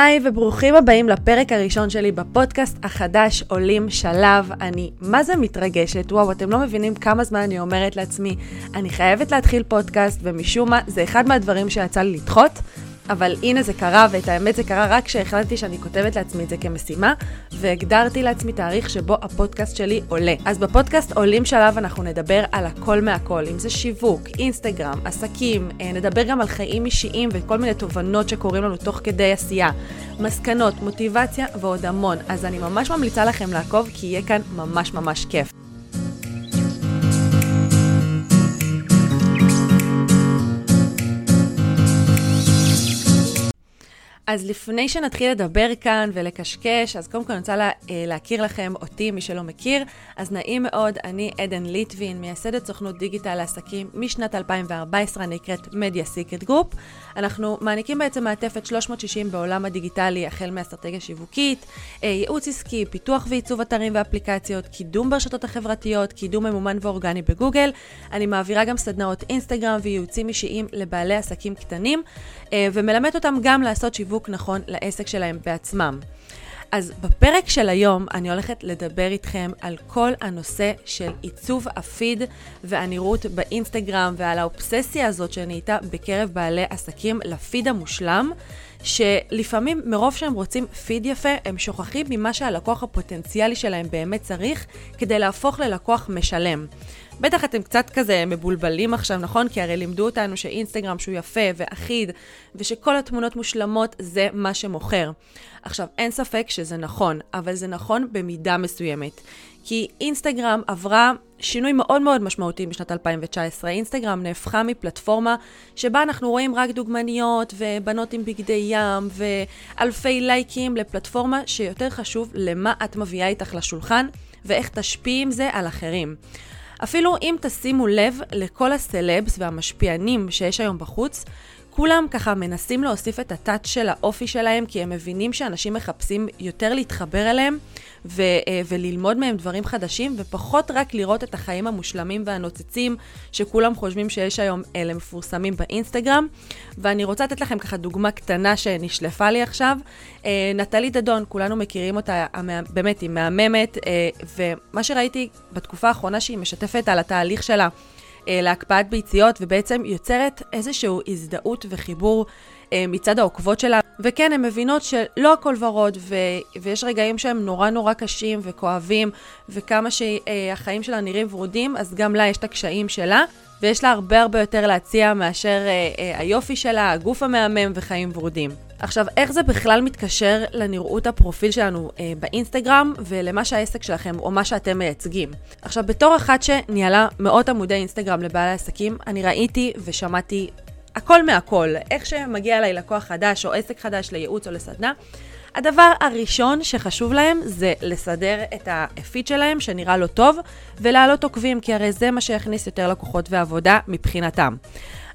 היי וברוכים הבאים לפרק הראשון שלי בפודקאסט החדש עולים שלב. אני מה זה מתרגשת, וואו, אתם לא מבינים כמה זמן אני אומרת לעצמי, אני חייבת להתחיל פודקאסט, ומשום מה זה אחד מהדברים שיצא לי לדחות. אבל הנה זה קרה, ואת האמת זה קרה רק כשהחלטתי שאני כותבת לעצמי את זה כמשימה, והגדרתי לעצמי תאריך שבו הפודקאסט שלי עולה. אז בפודקאסט עולים שלב אנחנו נדבר על הכל מהכל, אם זה שיווק, אינסטגרם, עסקים, אה, נדבר גם על חיים אישיים וכל מיני תובנות שקורים לנו תוך כדי עשייה, מסקנות, מוטיבציה ועוד המון. אז אני ממש ממליצה לכם לעקוב, כי יהיה כאן ממש ממש כיף. אז לפני שנתחיל לדבר כאן ולקשקש, אז קודם כל אני רוצה לה, אה, להכיר לכם אותי, מי שלא מכיר. אז נעים מאוד, אני עדן ליטבין, מייסדת סוכנות דיגיטל לעסקים משנת 2014, אני נקראת Media Secret Group. אנחנו מעניקים בעצם מעטפת 360 בעולם הדיגיטלי, החל מאסטרטגיה שיווקית, אה, ייעוץ עסקי, פיתוח ועיצוב אתרים ואפליקציות, קידום ברשתות החברתיות, קידום ממומן ואורגני בגוגל. אני מעבירה גם סדנאות אינסטגרם וייעוצים אישיים לבעלי עסקים קטנים, אה, ומלמד אותם גם לעשות שיווק נכון לעסק שלהם בעצמם. אז בפרק של היום אני הולכת לדבר איתכם על כל הנושא של עיצוב הפיד והנראות באינסטגרם ועל האובססיה הזאת שנהייתה בקרב בעלי עסקים לפיד המושלם, שלפעמים מרוב שהם רוצים פיד יפה, הם שוכחים ממה שהלקוח הפוטנציאלי שלהם באמת צריך כדי להפוך ללקוח משלם. בטח אתם קצת כזה מבולבלים עכשיו, נכון? כי הרי לימדו אותנו שאינסטגרם שהוא יפה ואחיד, ושכל התמונות מושלמות זה מה שמוכר. עכשיו, אין ספק שזה נכון, אבל זה נכון במידה מסוימת. כי אינסטגרם עברה שינוי מאוד מאוד משמעותי בשנת 2019. אינסטגרם נהפכה מפלטפורמה שבה אנחנו רואים רק דוגמניות ובנות עם בגדי ים ואלפי לייקים לפלטפורמה שיותר חשוב למה את מביאה איתך לשולחן ואיך תשפיעי עם זה על אחרים. אפילו אם תשימו לב לכל הסלבס והמשפיענים שיש היום בחוץ, כולם ככה מנסים להוסיף את הטאץ' של האופי שלהם, כי הם מבינים שאנשים מחפשים יותר להתחבר אליהם ו- אה, וללמוד מהם דברים חדשים, ופחות רק לראות את החיים המושלמים והנוצצים שכולם חושבים שיש היום, אלה מפורסמים באינסטגרם. ואני רוצה לתת לכם ככה דוגמה קטנה שנשלפה לי עכשיו. אה, נטלי דדון, כולנו מכירים אותה, באמת, היא מהממת, אה, ומה שראיתי בתקופה האחרונה שהיא משתפת על התהליך שלה. אה, להקפאת ביציות, ובעצם יוצרת איזושהי הזדהות וחיבור אה, מצד העוקבות שלה. וכן, הן מבינות שלא הכל ורוד, ו- ויש רגעים שהם נורא נורא קשים וכואבים, וכמה שהחיים שלה נראים ורודים, אז גם לה יש את הקשיים שלה. ויש לה הרבה הרבה יותר להציע מאשר אה, היופי שלה, הגוף המהמם וחיים ורודים. עכשיו, איך זה בכלל מתקשר לנראות הפרופיל שלנו אה, באינסטגרם ולמה שהעסק שלכם או מה שאתם מייצגים? עכשיו, בתור אחת שניהלה מאות עמודי אינסטגרם לבעלי עסקים, אני ראיתי ושמעתי הכל מהכל. איך שמגיע אליי לקוח חדש או עסק חדש לייעוץ או לסדנה, הדבר הראשון שחשוב להם זה לסדר את הפיד שלהם שנראה לא טוב ולהעלות עוקבים, כי הרי זה מה שיכניס יותר לקוחות ועבודה מבחינתם.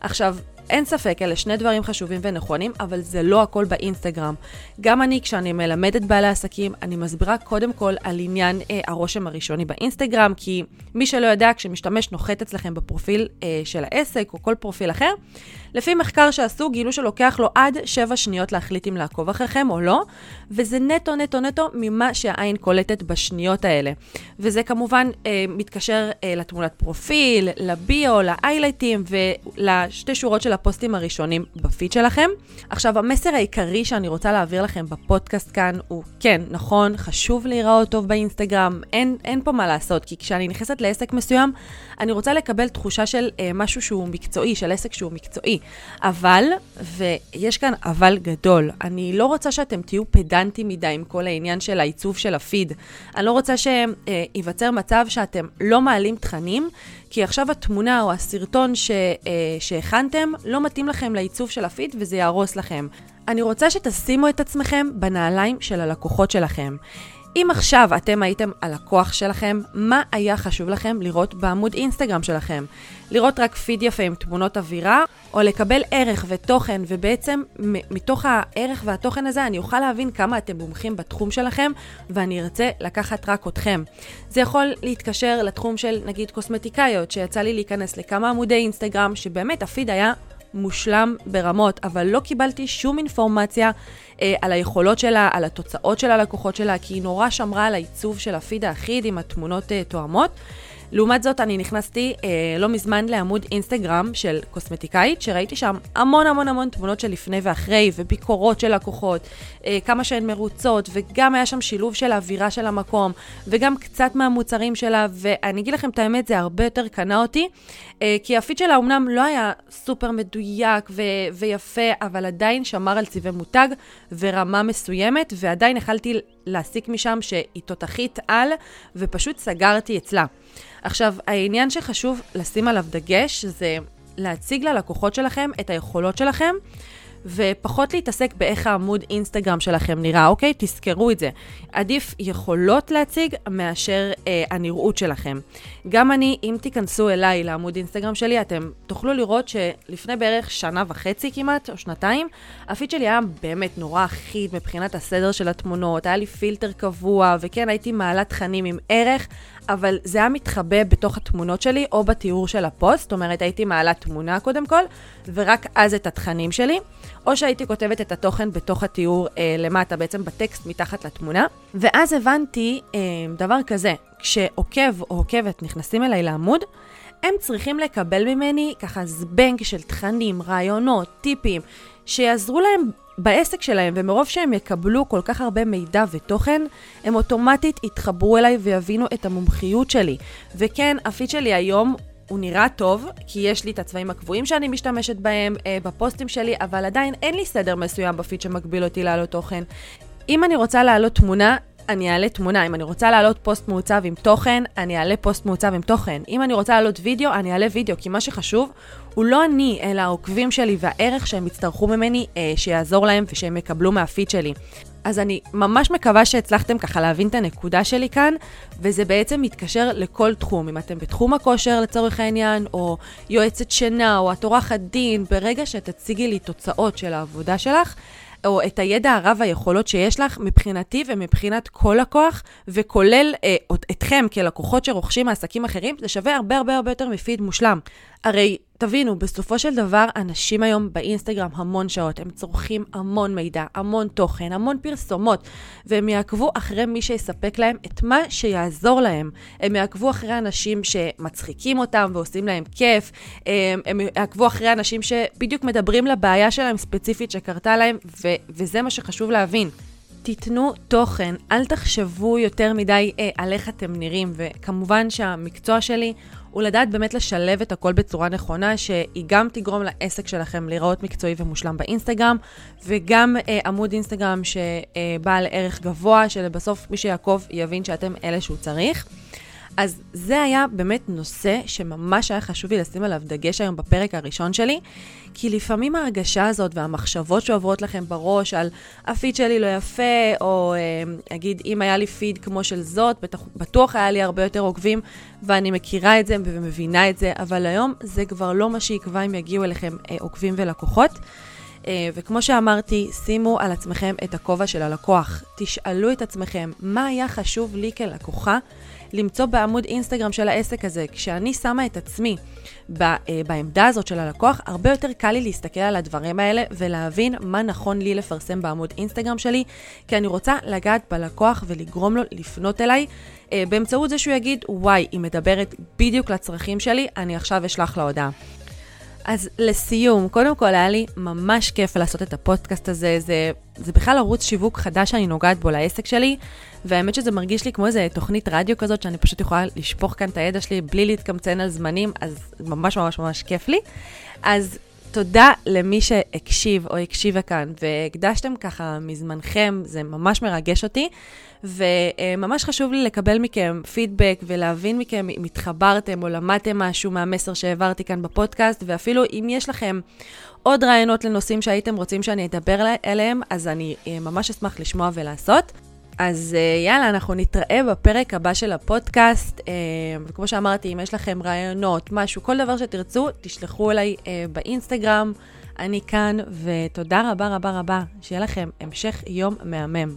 עכשיו, אין ספק, אלה שני דברים חשובים ונכונים, אבל זה לא הכל באינסטגרם. גם אני, כשאני מלמדת בעלי עסקים, אני מסבירה קודם כל על עניין אה, הרושם הראשוני באינסטגרם, כי מי שלא יודע, כשמשתמש נוחת אצלכם בפרופיל אה, של העסק או כל פרופיל אחר, לפי מחקר שעשו, גילו שלוקח לו עד 7 שניות להחליט אם לעקוב אחריכם או לא, וזה נטו נטו נטו ממה שהעין קולטת בשניות האלה. וזה כמובן אה, מתקשר אה, לתמונת פרופיל, לביו, לאיילייטים ולשתי שורות של הפוסטים הראשונים בפיד שלכם. עכשיו, המסר העיקרי שאני רוצה להעביר לכם בפודקאסט כאן הוא, כן, נכון, חשוב להיראות טוב באינסטגרם, אין, אין פה מה לעשות, כי כשאני נכנסת לעסק מסוים, אני רוצה לקבל תחושה של אה, משהו שהוא מקצועי, של עסק שהוא מקצועי. אבל, ויש כאן אבל גדול, אני לא רוצה שאתם תהיו פדנטים מדי עם כל העניין של העיצוב של הפיד. אני לא רוצה שייווצר מצב שאתם לא מעלים תכנים, כי עכשיו התמונה או הסרטון ש, אה, שהכנתם לא מתאים לכם לעיצוב של הפיד וזה יהרוס לכם. אני רוצה שתשימו את עצמכם בנעליים של הלקוחות שלכם. אם עכשיו אתם הייתם הלקוח שלכם, מה היה חשוב לכם לראות בעמוד אינסטגרם שלכם? לראות רק פיד יפה עם תמונות אווירה, או לקבל ערך ותוכן, ובעצם מתוך הערך והתוכן הזה אני אוכל להבין כמה אתם מומחים בתחום שלכם, ואני ארצה לקחת רק אתכם. זה יכול להתקשר לתחום של נגיד קוסמטיקאיות, שיצא לי להיכנס לכמה עמודי אינסטגרם, שבאמת הפיד היה מושלם ברמות, אבל לא קיבלתי שום אינפורמציה אה, על היכולות שלה, על התוצאות של הלקוחות שלה, כי היא נורא שמרה על העיצוב של הפיד האחיד עם התמונות אה, תואמות. לעומת זאת, אני נכנסתי אה, לא מזמן לעמוד אינסטגרם של קוסמטיקאית, שראיתי שם המון המון המון תמונות של לפני ואחרי, וביקורות של לקוחות, אה, כמה שהן מרוצות, וגם היה שם שילוב של האווירה של המקום, וגם קצת מהמוצרים שלה, ואני אגיד לכם את האמת, זה הרבה יותר קנה אותי, אה, כי הפיד שלה אמנם לא היה סופר מדויק ו- ויפה, אבל עדיין שמר על צבעי מותג ורמה מסוימת, ועדיין יכלתי להסיק משם שהיא תותחית על, ופשוט סגרתי אצלה. עכשיו, העניין שחשוב לשים עליו דגש זה להציג ללקוחות שלכם את היכולות שלכם. ופחות להתעסק באיך העמוד אינסטגרם שלכם נראה, אוקיי? תזכרו את זה. עדיף יכולות להציג מאשר אה, הנראות שלכם. גם אני, אם תיכנסו אליי לעמוד אינסטגרם שלי, אתם תוכלו לראות שלפני בערך שנה וחצי כמעט, או שנתיים, הפיד שלי היה באמת נורא אחיד מבחינת הסדר של התמונות, היה לי פילטר קבוע, וכן, הייתי מעלה תכנים עם ערך, אבל זה היה מתחבא בתוך התמונות שלי או בתיאור של הפוסט, זאת אומרת, הייתי מעלה תמונה קודם כל, ורק אז את התכנים שלי. או שהייתי כותבת את התוכן בתוך התיאור אה, למטה, בעצם בטקסט מתחת לתמונה. ואז הבנתי אה, דבר כזה, כשעוקב או עוקבת נכנסים אליי לעמוד, הם צריכים לקבל ממני ככה זבנג של תכנים, רעיונות, טיפים, שיעזרו להם בעסק שלהם, ומרוב שהם יקבלו כל כך הרבה מידע ותוכן, הם אוטומטית יתחברו אליי ויבינו את המומחיות שלי. וכן, הפיד שלי היום הוא נראה טוב, כי יש לי את הצבעים הקבועים שאני משתמשת בהם אה, בפוסטים שלי, אבל עדיין אין לי סדר מסוים בפיד שמגביל אותי להעלות תוכן. אם אני רוצה להעלות תמונה, אני אעלה תמונה. אם אני רוצה להעלות פוסט מעוצב עם תוכן, אני אעלה פוסט מעוצב עם תוכן. אם אני רוצה להעלות וידאו, אני אעלה וידאו, כי מה שחשוב הוא לא אני, אלא העוקבים שלי והערך שהם יצטרכו ממני, אה, שיעזור להם ושהם יקבלו מהפיד שלי. אז אני ממש מקווה שהצלחתם ככה להבין את הנקודה שלי כאן, וזה בעצם מתקשר לכל תחום. אם אתם בתחום הכושר לצורך העניין, או יועצת שינה, או את עורכת דין, ברגע שתציגי לי תוצאות של העבודה שלך, או את הידע הרב היכולות שיש לך, מבחינתי ומבחינת כל לקוח, וכולל אה, אתכם כלקוחות שרוכשים מעסקים אחרים, זה שווה הרבה הרבה הרבה יותר מפיד מושלם. הרי תבינו, בסופו של דבר, אנשים היום באינסטגרם המון שעות, הם צורכים המון מידע, המון תוכן, המון פרסומות, והם יעקבו אחרי מי שיספק להם את מה שיעזור להם. הם יעקבו אחרי אנשים שמצחיקים אותם ועושים להם כיף, הם, הם יעקבו אחרי אנשים שבדיוק מדברים לבעיה שלהם ספציפית שקרתה להם, ו- וזה מה שחשוב להבין. תיתנו תוכן, אל תחשבו יותר מדי אה, על איך אתם נראים, וכמובן שהמקצוע שלי הוא לדעת באמת לשלב את הכל בצורה נכונה, שהיא גם תגרום לעסק שלכם להיראות מקצועי ומושלם באינסטגרם, וגם אה, עמוד אינסטגרם שבעל ערך גבוה, שלבסוף מי שיעקוב יבין שאתם אלה שהוא צריך. אז זה היה באמת נושא שממש היה חשוב לי לשים עליו דגש היום בפרק הראשון שלי, כי לפעמים ההרגשה הזאת והמחשבות שעוברות לכם בראש על הפיד שלי לא יפה, או אה, אגיד, אם היה לי פיד כמו של זאת, בטוח היה לי הרבה יותר עוקבים, ואני מכירה את זה ומבינה את זה, אבל היום זה כבר לא מה שיקבע אם יגיעו אליכם אה, עוקבים ולקוחות. Uh, וכמו שאמרתי, שימו על עצמכם את הכובע של הלקוח. תשאלו את עצמכם, מה היה חשוב לי כלקוחה למצוא בעמוד אינסטגרם של העסק הזה. כשאני שמה את עצמי uh, בעמדה הזאת של הלקוח, הרבה יותר קל לי להסתכל על הדברים האלה ולהבין מה נכון לי לפרסם בעמוד אינסטגרם שלי, כי אני רוצה לגעת בלקוח ולגרום לו לפנות אליי. uh, באמצעות זה שהוא יגיד, וואי, היא מדברת בדיוק לצרכים שלי, אני עכשיו אשלח לה הודעה. אז לסיום, קודם כל היה לי ממש כיף לעשות את הפודקאסט הזה, זה, זה בכלל ערוץ שיווק חדש שאני נוגעת בו לעסק שלי, והאמת שזה מרגיש לי כמו איזה תוכנית רדיו כזאת, שאני פשוט יכולה לשפוך כאן את הידע שלי בלי להתקמצן על זמנים, אז ממש ממש ממש כיף לי. אז תודה למי שהקשיב או הקשיבה כאן, והקדשתם ככה מזמנכם, זה ממש מרגש אותי. וממש חשוב לי לקבל מכם פידבק ולהבין מכם אם התחברתם או למדתם משהו מהמסר שהעברתי כאן בפודקאסט, ואפילו אם יש לכם עוד רעיונות לנושאים שהייתם רוצים שאני אדבר עליהם, אז אני אה, ממש אשמח לשמוע ולעשות. אז אה, יאללה, אנחנו נתראה בפרק הבא של הפודקאסט. אה, וכמו שאמרתי, אם יש לכם רעיונות, משהו, כל דבר שתרצו, תשלחו אליי באינסטגרם. אני כאן, ותודה רבה רבה רבה. שיהיה לכם המשך יום מהמם.